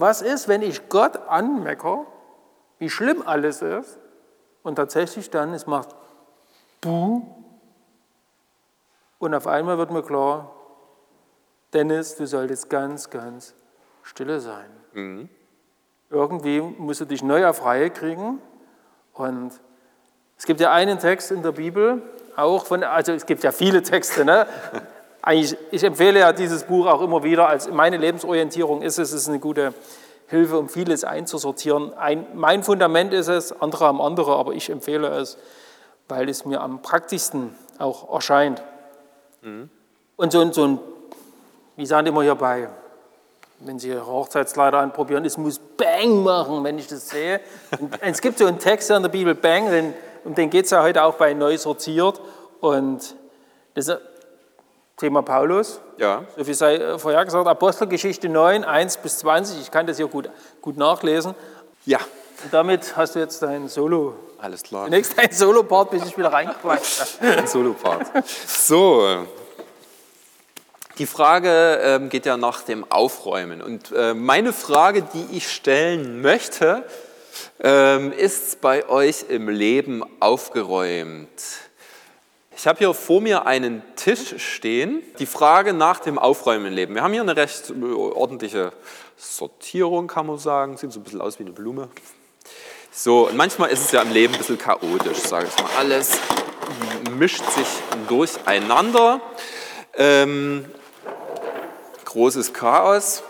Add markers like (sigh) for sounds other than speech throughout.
Was ist, wenn ich Gott anmecker, wie schlimm alles ist, und tatsächlich dann, es macht Buh, und auf einmal wird mir klar, Dennis, du solltest ganz, ganz stille sein. Mhm. Irgendwie musst du dich neu auf Reihe kriegen. Und es gibt ja einen Text in der Bibel, auch von, also es gibt ja viele Texte, ne? (laughs) Eigentlich, ich empfehle ja dieses Buch auch immer wieder, als meine Lebensorientierung ist es, es ist eine gute Hilfe, um vieles einzusortieren. Ein, mein Fundament ist es, andere haben andere, aber ich empfehle es, weil es mir am praktischsten auch erscheint. Mhm. Und so, so ein, wie sagen die immer hierbei, wenn Sie Ihre Hochzeitskleider anprobieren, es muss Bang machen, wenn ich das sehe. Und es gibt so einen Text in der Bibel, Bang, den, um den geht es ja heute auch bei Neu sortiert. Und das ist Thema Paulus. Ja. So wie sei äh, vorher gesagt, Apostelgeschichte 9, 1 bis 20. Ich kann das hier gut, gut nachlesen. Ja. Und damit hast du jetzt dein Solo. Alles klar. Zunächst dein Solo-Part, bis ich wieder reinquatsche. (laughs) Ein Solo-Part. So. Die Frage ähm, geht ja nach dem Aufräumen. Und äh, meine Frage, die ich stellen möchte, ähm, ist bei euch im Leben aufgeräumt? Ich habe hier vor mir einen Tisch stehen. Die Frage nach dem Aufräumen im Leben. Wir haben hier eine recht äh, ordentliche Sortierung, kann man sagen. Sieht so ein bisschen aus wie eine Blume. So, und manchmal ist es ja im Leben ein bisschen chaotisch, sage ich mal. Alles mischt sich durcheinander. Ähm, großes Chaos.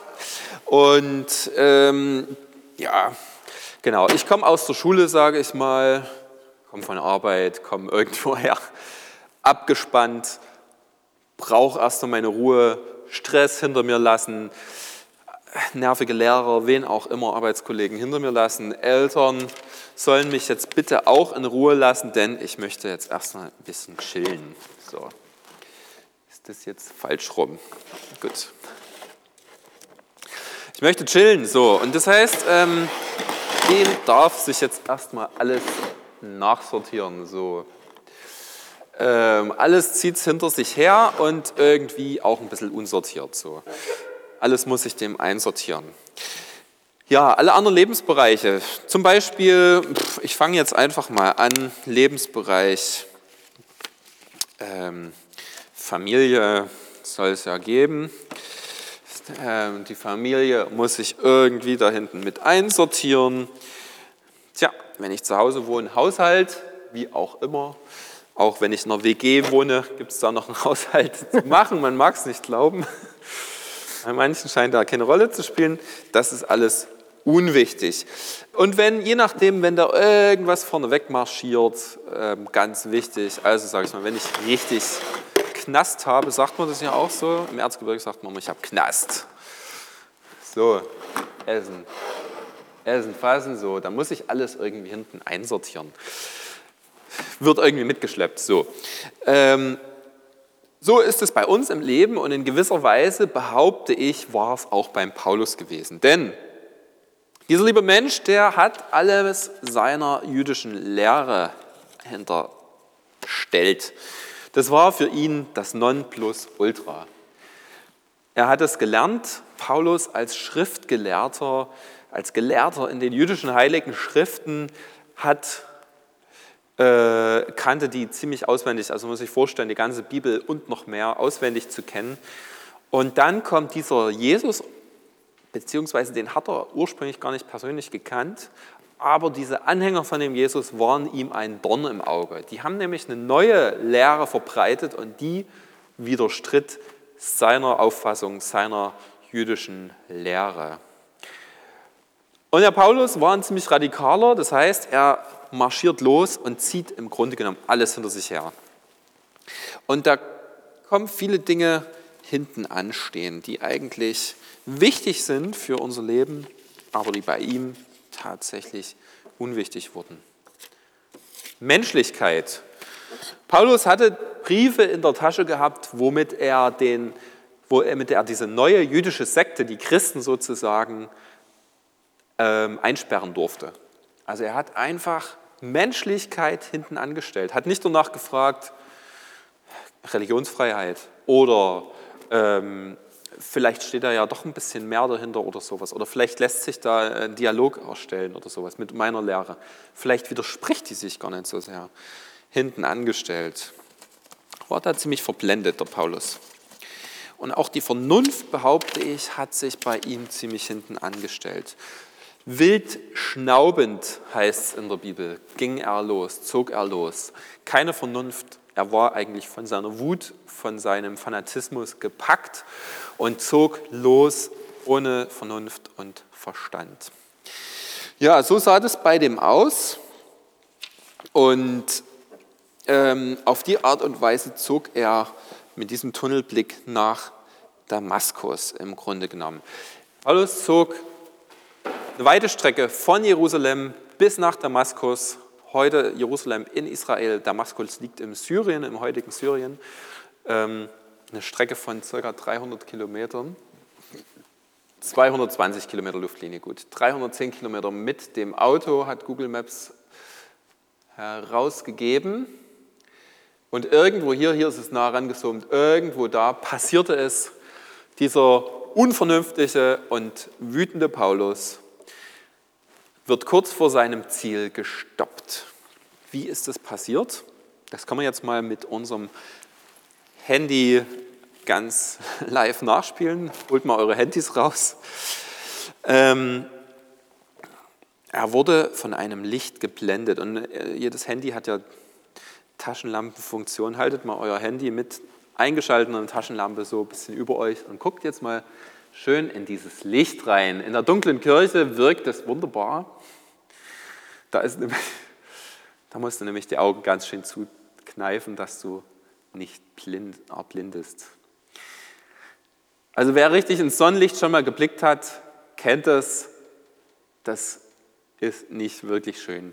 Und ähm, ja, genau, ich komme aus der Schule, sage ich mal, komme von Arbeit, komme irgendwoher abgespannt, brauche erst mal meine Ruhe, Stress hinter mir lassen, nervige Lehrer, wen auch immer, Arbeitskollegen hinter mir lassen, Eltern sollen mich jetzt bitte auch in Ruhe lassen, denn ich möchte jetzt erstmal ein bisschen chillen. So. Ist das jetzt falsch rum? Gut. Ich möchte chillen, so. Und das heißt, ähm, dem darf sich jetzt erstmal alles nachsortieren, so. Ähm, alles zieht es hinter sich her und irgendwie auch ein bisschen unsortiert. So. Alles muss sich dem einsortieren. Ja, alle anderen Lebensbereiche. Zum Beispiel, ich fange jetzt einfach mal an, Lebensbereich ähm, Familie soll es ja geben. Ähm, die Familie muss sich irgendwie da hinten mit einsortieren. Tja, wenn ich zu Hause wohne, Haushalt, wie auch immer. Auch wenn ich in einer WG wohne, gibt es da noch einen (laughs) Haushalt zu machen. Man mag es nicht glauben. Bei manchen scheint da keine Rolle zu spielen. Das ist alles unwichtig. Und wenn, je nachdem, wenn da irgendwas vorneweg marschiert, ähm, ganz wichtig, also sage ich mal, wenn ich richtig Knast habe, sagt man das ja auch so. Im Erzgebirge sagt man, ich habe Knast. So, Essen. Essen, fassen, so. Da muss ich alles irgendwie hinten einsortieren wird irgendwie mitgeschleppt. So. Ähm, so ist es bei uns im Leben und in gewisser Weise, behaupte ich, war es auch beim Paulus gewesen. Denn dieser liebe Mensch, der hat alles seiner jüdischen Lehre hinterstellt. Das war für ihn das Nonplusultra. Er hat es gelernt, Paulus als Schriftgelehrter, als Gelehrter in den jüdischen heiligen Schriften hat äh, kannte die ziemlich auswendig. Also muss sich vorstellen, die ganze Bibel und noch mehr auswendig zu kennen. Und dann kommt dieser Jesus, beziehungsweise den hat er ursprünglich gar nicht persönlich gekannt, aber diese Anhänger von dem Jesus waren ihm ein Dorn im Auge. Die haben nämlich eine neue Lehre verbreitet und die widerstritt seiner Auffassung, seiner jüdischen Lehre. Und der Paulus war ein ziemlich radikaler, das heißt, er marschiert los und zieht im Grunde genommen alles hinter sich her. Und da kommen viele Dinge hinten anstehen, die eigentlich wichtig sind für unser Leben, aber die bei ihm tatsächlich unwichtig wurden. Menschlichkeit. Paulus hatte Briefe in der Tasche gehabt, womit er, den, womit er diese neue jüdische Sekte, die Christen sozusagen, ähm, einsperren durfte. Also er hat einfach Menschlichkeit hinten angestellt, hat nicht danach gefragt, Religionsfreiheit oder ähm, vielleicht steht da ja doch ein bisschen mehr dahinter oder sowas. Oder vielleicht lässt sich da ein Dialog erstellen oder sowas mit meiner Lehre. Vielleicht widerspricht die sich gar nicht so sehr. Hinten angestellt. War da ziemlich verblendet, der Paulus. Und auch die Vernunft, behaupte ich, hat sich bei ihm ziemlich hinten angestellt. Wild schnaubend heißt es in der Bibel, ging er los, zog er los. Keine Vernunft. Er war eigentlich von seiner Wut, von seinem Fanatismus gepackt und zog los ohne Vernunft und Verstand. Ja, so sah das bei dem aus. Und ähm, auf die Art und Weise zog er mit diesem Tunnelblick nach Damaskus im Grunde genommen. Paulus zog weite Strecke von Jerusalem bis nach Damaskus. Heute Jerusalem in Israel. Damaskus liegt im Syrien, im heutigen Syrien. Ähm, eine Strecke von ca. 300 Kilometern. 220 Kilometer Luftlinie, gut. 310 Kilometer mit dem Auto hat Google Maps herausgegeben. Und irgendwo hier, hier ist es nah rangezoomt, irgendwo da passierte es, dieser unvernünftige und wütende Paulus wird kurz vor seinem Ziel gestoppt. Wie ist das passiert? Das kann man jetzt mal mit unserem Handy ganz (laughs) live nachspielen. Holt mal eure Handys raus. Ähm, er wurde von einem Licht geblendet und äh, jedes Handy hat ja Taschenlampenfunktion. Haltet mal euer Handy mit eingeschalteter Taschenlampe so ein bisschen über euch und guckt jetzt mal schön in dieses Licht rein. In der dunklen Kirche wirkt es wunderbar. Da, ist nämlich, da musst du nämlich die Augen ganz schön zukneifen, dass du nicht blind, erblindest. Also wer richtig ins Sonnenlicht schon mal geblickt hat, kennt es. Das ist nicht wirklich schön.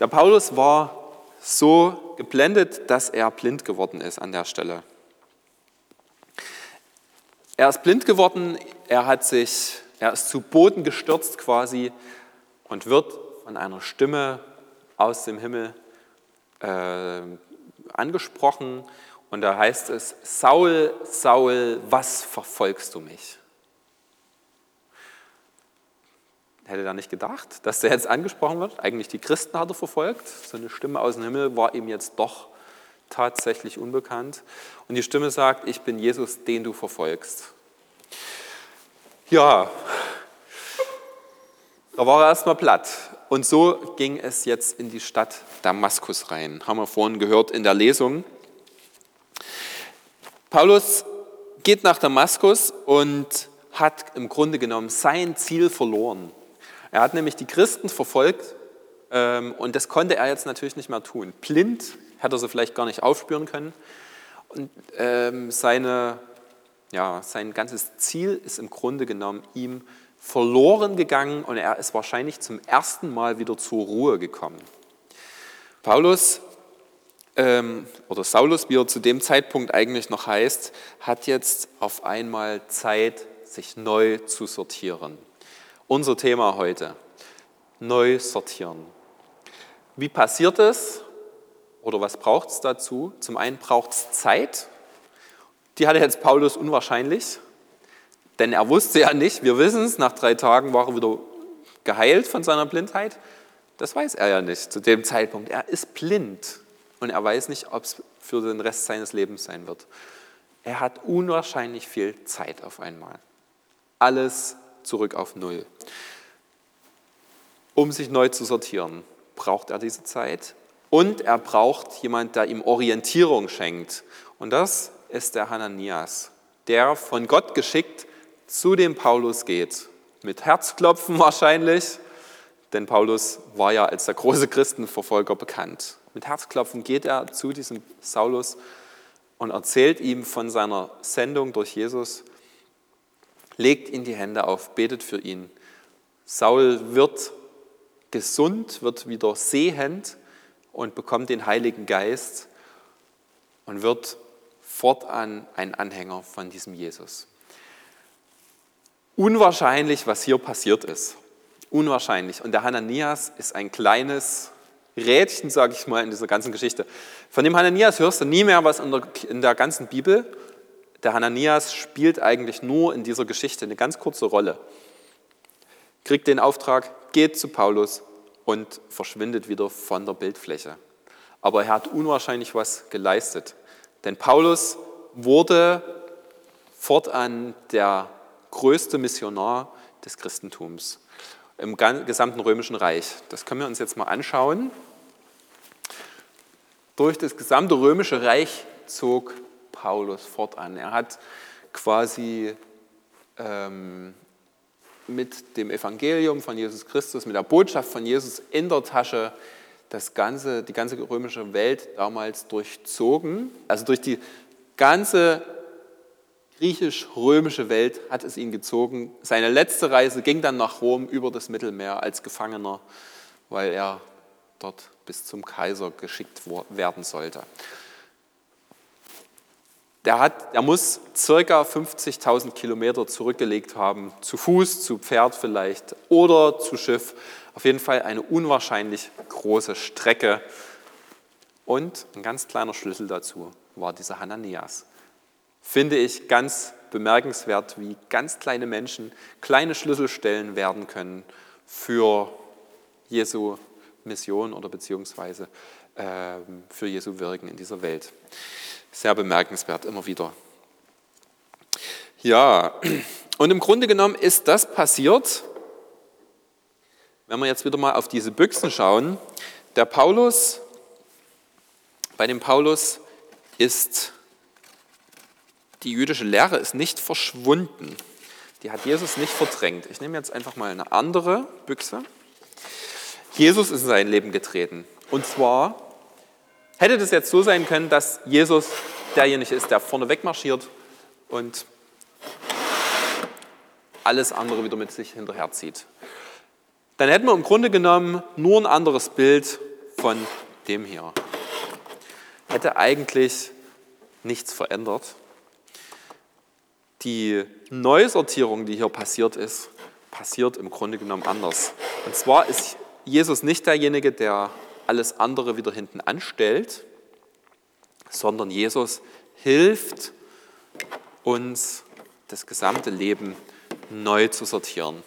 Der Paulus war so geblendet, dass er blind geworden ist an der Stelle. Er ist blind geworden, er hat sich, er ist zu Boden gestürzt quasi und wird von einer Stimme aus dem Himmel äh, angesprochen. Und da heißt es, Saul, Saul, was verfolgst du mich? Hätte er nicht gedacht, dass der jetzt angesprochen wird. Eigentlich die Christen hat er verfolgt. So eine Stimme aus dem Himmel war ihm jetzt doch tatsächlich unbekannt. Und die Stimme sagt, ich bin Jesus, den du verfolgst. Ja, da war er erstmal platt. Und so ging es jetzt in die Stadt Damaskus rein. Haben wir vorhin gehört in der Lesung. Paulus geht nach Damaskus und hat im Grunde genommen sein Ziel verloren. Er hat nämlich die Christen verfolgt ähm, und das konnte er jetzt natürlich nicht mehr tun. Blind hätte er sie vielleicht gar nicht aufspüren können. Und ähm, seine, ja, sein ganzes Ziel ist im Grunde genommen ihm verloren gegangen und er ist wahrscheinlich zum ersten Mal wieder zur Ruhe gekommen. Paulus ähm, oder Saulus, wie er zu dem Zeitpunkt eigentlich noch heißt, hat jetzt auf einmal Zeit, sich neu zu sortieren. Unser Thema heute, neu sortieren. Wie passiert es oder was braucht es dazu? Zum einen braucht es Zeit. Die hatte jetzt Paulus unwahrscheinlich, denn er wusste ja nicht, wir wissen es, nach drei Tagen war er wieder geheilt von seiner Blindheit. Das weiß er ja nicht zu dem Zeitpunkt. Er ist blind und er weiß nicht, ob es für den Rest seines Lebens sein wird. Er hat unwahrscheinlich viel Zeit auf einmal. Alles zurück auf Null. Um sich neu zu sortieren, braucht er diese Zeit und er braucht jemand, der ihm Orientierung schenkt. Und das ist der Hananias, der von Gott geschickt zu dem Paulus geht. Mit Herzklopfen (laughs) wahrscheinlich, denn Paulus war ja als der große Christenverfolger bekannt. Mit Herzklopfen geht er zu diesem Saulus und erzählt ihm von seiner Sendung durch Jesus legt ihm die Hände auf, betet für ihn. Saul wird gesund, wird wieder sehend und bekommt den Heiligen Geist und wird fortan ein Anhänger von diesem Jesus. Unwahrscheinlich, was hier passiert ist. Unwahrscheinlich. Und der Hananias ist ein kleines Rädchen, sage ich mal, in dieser ganzen Geschichte. Von dem Hananias hörst du nie mehr was in der, in der ganzen Bibel der Hananias spielt eigentlich nur in dieser Geschichte eine ganz kurze Rolle. Kriegt den Auftrag, geht zu Paulus und verschwindet wieder von der Bildfläche. Aber er hat unwahrscheinlich was geleistet. Denn Paulus wurde fortan der größte Missionar des Christentums im gesamten römischen Reich. Das können wir uns jetzt mal anschauen. Durch das gesamte römische Reich zog Paulus fortan. Er hat quasi ähm, mit dem Evangelium von Jesus Christus, mit der Botschaft von Jesus in der Tasche das ganze, die ganze römische Welt damals durchzogen. Also durch die ganze griechisch-römische Welt hat es ihn gezogen. Seine letzte Reise ging dann nach Rom über das Mittelmeer als Gefangener, weil er dort bis zum Kaiser geschickt werden sollte. Der, hat, der muss circa 50.000 Kilometer zurückgelegt haben, zu Fuß, zu Pferd vielleicht oder zu Schiff. Auf jeden Fall eine unwahrscheinlich große Strecke. Und ein ganz kleiner Schlüssel dazu war dieser Hananias finde ich ganz bemerkenswert, wie ganz kleine Menschen kleine Schlüsselstellen werden können für Jesu Mission oder beziehungsweise äh, für Jesu Wirken in dieser Welt. Sehr bemerkenswert immer wieder. Ja, und im Grunde genommen ist das passiert, wenn wir jetzt wieder mal auf diese Büchsen schauen. Der Paulus, bei dem Paulus ist die jüdische Lehre ist nicht verschwunden. Die hat Jesus nicht verdrängt. Ich nehme jetzt einfach mal eine andere Büchse. Jesus ist in sein Leben getreten. Und zwar hätte das jetzt so sein können, dass Jesus derjenige ist, der vorne wegmarschiert und alles andere wieder mit sich hinterherzieht. Dann hätten wir im Grunde genommen nur ein anderes Bild von dem hier. Hätte eigentlich nichts verändert die Neusortierung, die hier passiert ist, passiert im Grunde genommen anders. Und zwar ist Jesus nicht derjenige, der alles andere wieder hinten anstellt, sondern Jesus hilft uns, das gesamte Leben neu zu sortieren.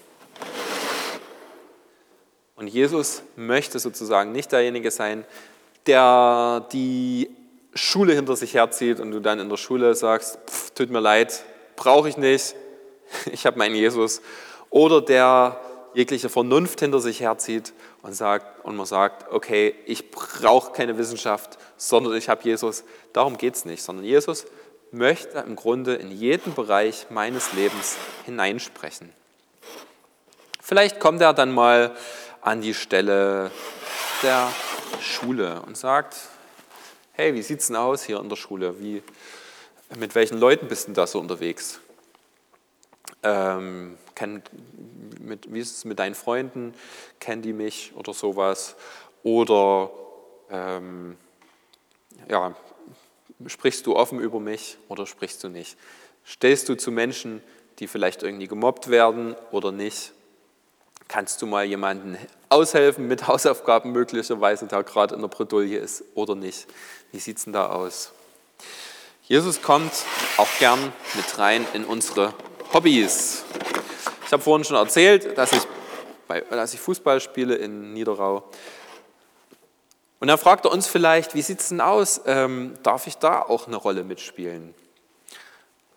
Und Jesus möchte sozusagen nicht derjenige sein, der die Schule hinter sich herzieht und du dann in der Schule sagst, pff, tut mir leid, brauche ich nicht, (laughs) ich habe meinen Jesus. Oder der jegliche Vernunft hinter sich herzieht und, sagt, und man sagt, okay, ich brauche keine Wissenschaft, sondern ich habe Jesus. Darum geht es nicht, sondern Jesus möchte im Grunde in jeden Bereich meines Lebens hineinsprechen. Vielleicht kommt er dann mal an die Stelle der Schule und sagt, hey, wie sieht es denn aus hier in der Schule? Wie, mit welchen Leuten bist du da so unterwegs? Ähm, kenn, mit, wie ist es mit deinen Freunden? Kennen die mich oder sowas? Oder ähm, ja, sprichst du offen über mich oder sprichst du nicht? Stellst du zu Menschen, die vielleicht irgendwie gemobbt werden oder nicht? Kannst du mal jemanden aushelfen mit (laughs) Hausaufgaben möglicherweise, der gerade in der Bredouille ist oder nicht? Wie sieht es denn da aus? Jesus kommt auch gern mit rein in unsere Hobbys. Ich habe vorhin schon erzählt, dass ich, bei, dass ich Fußball spiele in Niederau. Und dann fragt er uns vielleicht, wie sieht es denn aus? Ähm, darf ich da auch eine Rolle mitspielen?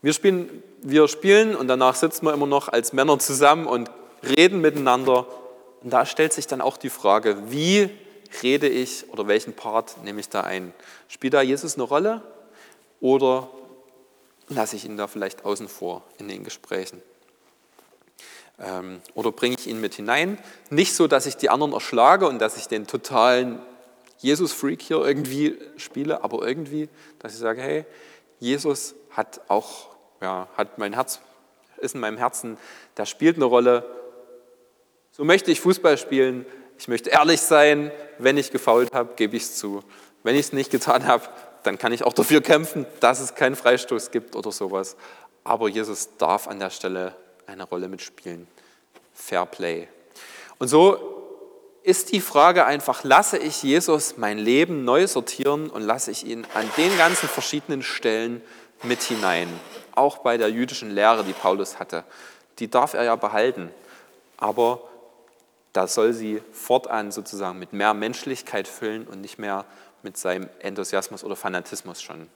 Wir spielen, wir spielen und danach sitzen wir immer noch als Männer zusammen und reden miteinander. Und da stellt sich dann auch die Frage, wie rede ich oder welchen Part nehme ich da ein? Spielt da Jesus eine Rolle? Oder lasse ich ihn da vielleicht außen vor in den Gesprächen? Ähm, oder bringe ich ihn mit hinein? Nicht so, dass ich die anderen erschlage und dass ich den totalen Jesus-Freak hier irgendwie spiele, aber irgendwie, dass ich sage, hey, Jesus hat auch, ja, hat mein Herz, ist in meinem Herzen, der spielt eine Rolle. So möchte ich Fußball spielen. Ich möchte ehrlich sein. Wenn ich gefault habe, gebe ich es zu. Wenn ich es nicht getan habe, dann kann ich auch dafür kämpfen, dass es keinen Freistoß gibt oder sowas. Aber Jesus darf an der Stelle eine Rolle mitspielen. Fair Play. Und so ist die Frage einfach, lasse ich Jesus mein Leben neu sortieren und lasse ich ihn an den ganzen verschiedenen Stellen mit hinein. auch bei der jüdischen Lehre, die Paulus hatte. Die darf er ja behalten, aber da soll sie fortan sozusagen mit mehr Menschlichkeit füllen und nicht mehr mit seinem Enthusiasmus oder Fanatismus schon.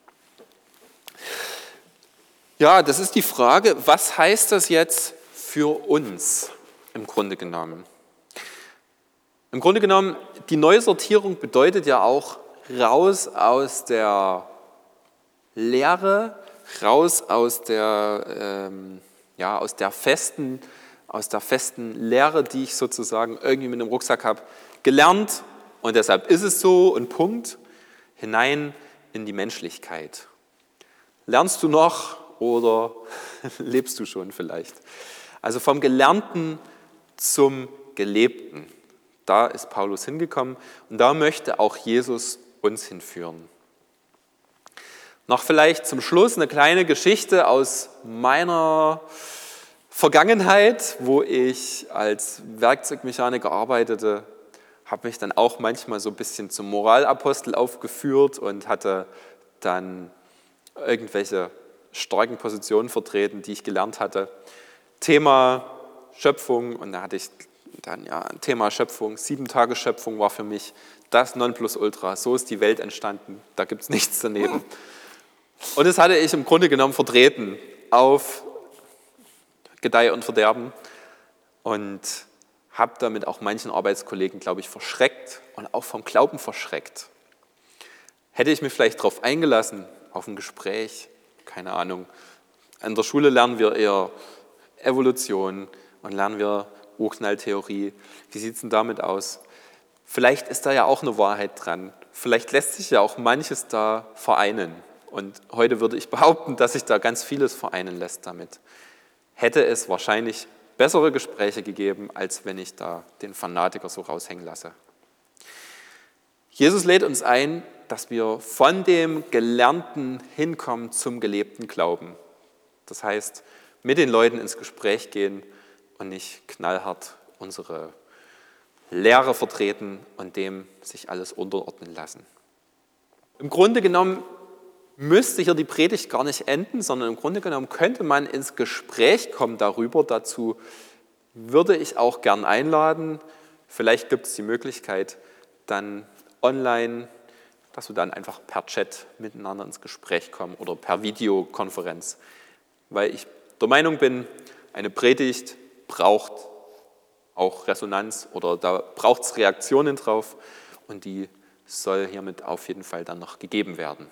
Ja, das ist die Frage, was heißt das jetzt für uns im Grunde genommen? Im Grunde genommen, die Neusortierung bedeutet ja auch raus aus der Lehre, raus aus der, ähm, ja, aus der festen, aus der festen Lehre, die ich sozusagen irgendwie mit dem Rucksack habe, gelernt und deshalb ist es so und Punkt, hinein in die Menschlichkeit. Lernst du noch oder (laughs) lebst du schon vielleicht? Also vom Gelernten zum Gelebten. Da ist Paulus hingekommen und da möchte auch Jesus uns hinführen. Noch vielleicht zum Schluss eine kleine Geschichte aus meiner Vergangenheit, wo ich als Werkzeugmechaniker arbeitete, habe mich dann auch manchmal so ein bisschen zum Moralapostel aufgeführt und hatte dann irgendwelche starken Positionen vertreten, die ich gelernt hatte. Thema Schöpfung und da hatte ich dann ja ein Thema Schöpfung. Sieben Tage Schöpfung war für mich das Nonplusultra. So ist die Welt entstanden. Da gibt es nichts daneben. Und das hatte ich im Grunde genommen vertreten auf Gedeih und Verderben und habe damit auch manchen Arbeitskollegen, glaube ich, verschreckt und auch vom Glauben verschreckt. Hätte ich mich vielleicht darauf eingelassen, auf ein Gespräch, keine Ahnung. An der Schule lernen wir eher Evolution und lernen wir Urknalltheorie. Wie sieht es denn damit aus? Vielleicht ist da ja auch eine Wahrheit dran. Vielleicht lässt sich ja auch manches da vereinen. Und heute würde ich (laughs) behaupten, dass sich da ganz vieles vereinen lässt damit. Hätte es wahrscheinlich bessere Gespräche gegeben, als wenn ich da den Fanatiker so raushängen lasse. Jesus lädt uns ein, dass wir von dem Gelernten hinkommen zum gelebten Glauben. Das heißt, mit den Leuten ins Gespräch gehen und nicht knallhart unsere Lehre vertreten und dem sich alles unterordnen lassen. Im Grunde genommen müsste hier die Predigt gar nicht enden, sondern im Grunde genommen könnte man ins Gespräch kommen darüber. Dazu würde ich auch gern einladen. Vielleicht gibt es die Möglichkeit, dann online, dass wir dann einfach per Chat miteinander ins Gespräch kommen oder per Videokonferenz. Weil ich der Meinung bin, eine Predigt braucht auch Resonanz oder da braucht es Reaktionen drauf und die soll hiermit auf jeden Fall dann noch gegeben werden.